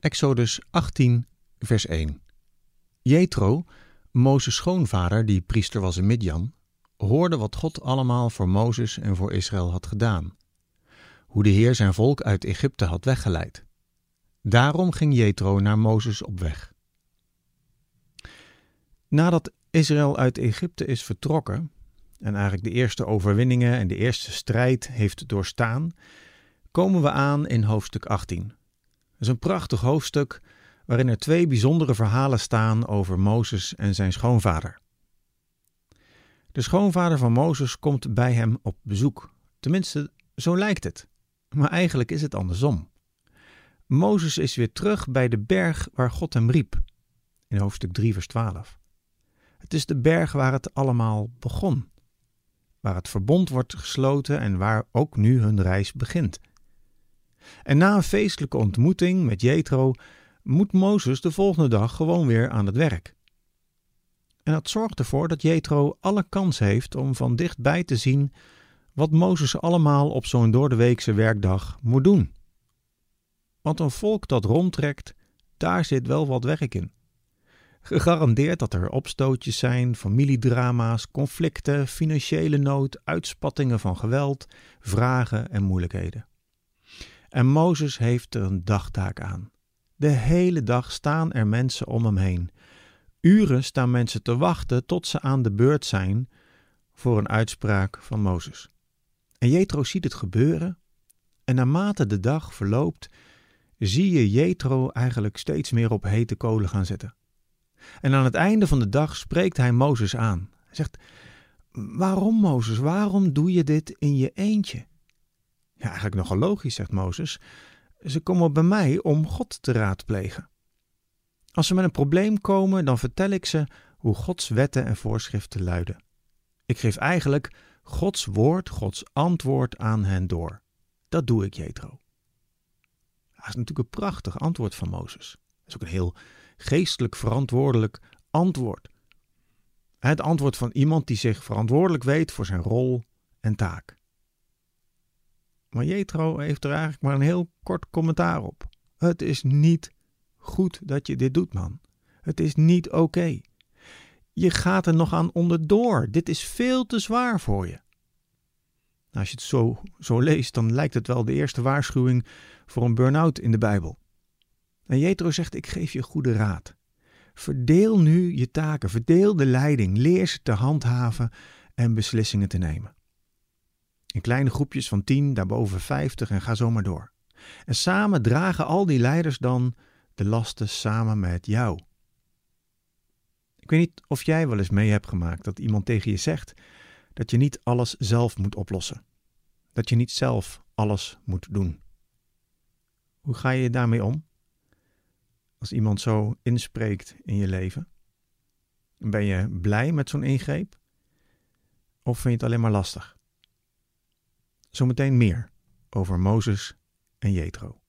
Exodus 18, vers 1. Jethro, Mozes' schoonvader, die priester was in Midjan, hoorde wat God allemaal voor Mozes en voor Israël had gedaan. Hoe de Heer zijn volk uit Egypte had weggeleid. Daarom ging Jethro naar Mozes op weg. Nadat Israël uit Egypte is vertrokken en eigenlijk de eerste overwinningen en de eerste strijd heeft doorstaan, komen we aan in hoofdstuk 18. Is een prachtig hoofdstuk waarin er twee bijzondere verhalen staan over Mozes en zijn schoonvader. De schoonvader van Mozes komt bij hem op bezoek. Tenminste, zo lijkt het. Maar eigenlijk is het andersom. Mozes is weer terug bij de berg waar God hem riep. In hoofdstuk 3, vers 12. Het is de berg waar het allemaal begon. Waar het verbond wordt gesloten en waar ook nu hun reis begint. En na een feestelijke ontmoeting met Jethro moet Mozes de volgende dag gewoon weer aan het werk. En dat zorgt ervoor dat Jethro alle kans heeft om van dichtbij te zien wat Mozes allemaal op zo'n doordeweekse werkdag moet doen. Want een volk dat rondtrekt, daar zit wel wat werk in. Gegarandeerd dat er opstootjes zijn, familiedrama's, conflicten, financiële nood, uitspattingen van geweld, vragen en moeilijkheden. En Mozes heeft er een dagtaak aan. De hele dag staan er mensen om hem heen. Uren staan mensen te wachten tot ze aan de beurt zijn voor een uitspraak van Mozes. En Jethro ziet het gebeuren, en naarmate de dag verloopt, zie je Jethro eigenlijk steeds meer op hete kolen gaan zetten. En aan het einde van de dag spreekt hij Mozes aan. Hij zegt: Waarom, Mozes, waarom doe je dit in je eentje? Ja, eigenlijk nogal logisch, zegt Mozes. Ze komen bij mij om God te raadplegen. Als ze met een probleem komen, dan vertel ik ze hoe Gods wetten en voorschriften luiden. Ik geef eigenlijk Gods woord, Gods antwoord aan hen door. Dat doe ik, Jethro. Dat is natuurlijk een prachtig antwoord van Mozes. Dat is ook een heel geestelijk verantwoordelijk antwoord. Het antwoord van iemand die zich verantwoordelijk weet voor zijn rol en taak. Maar Jethro heeft er eigenlijk maar een heel kort commentaar op. Het is niet goed dat je dit doet, man. Het is niet oké. Je gaat er nog aan onderdoor. Dit is veel te zwaar voor je. Nou, als je het zo, zo leest, dan lijkt het wel de eerste waarschuwing voor een burn-out in de Bijbel. En Jethro zegt: Ik geef je goede raad. Verdeel nu je taken, verdeel de leiding, leer ze te handhaven en beslissingen te nemen. In kleine groepjes van tien, daarboven vijftig en ga zo maar door. En samen dragen al die leiders dan de lasten samen met jou. Ik weet niet of jij wel eens mee hebt gemaakt dat iemand tegen je zegt dat je niet alles zelf moet oplossen. Dat je niet zelf alles moet doen. Hoe ga je daarmee om? Als iemand zo inspreekt in je leven? Ben je blij met zo'n ingreep? Of vind je het alleen maar lastig? Zometeen meer over Mozes en Jethro.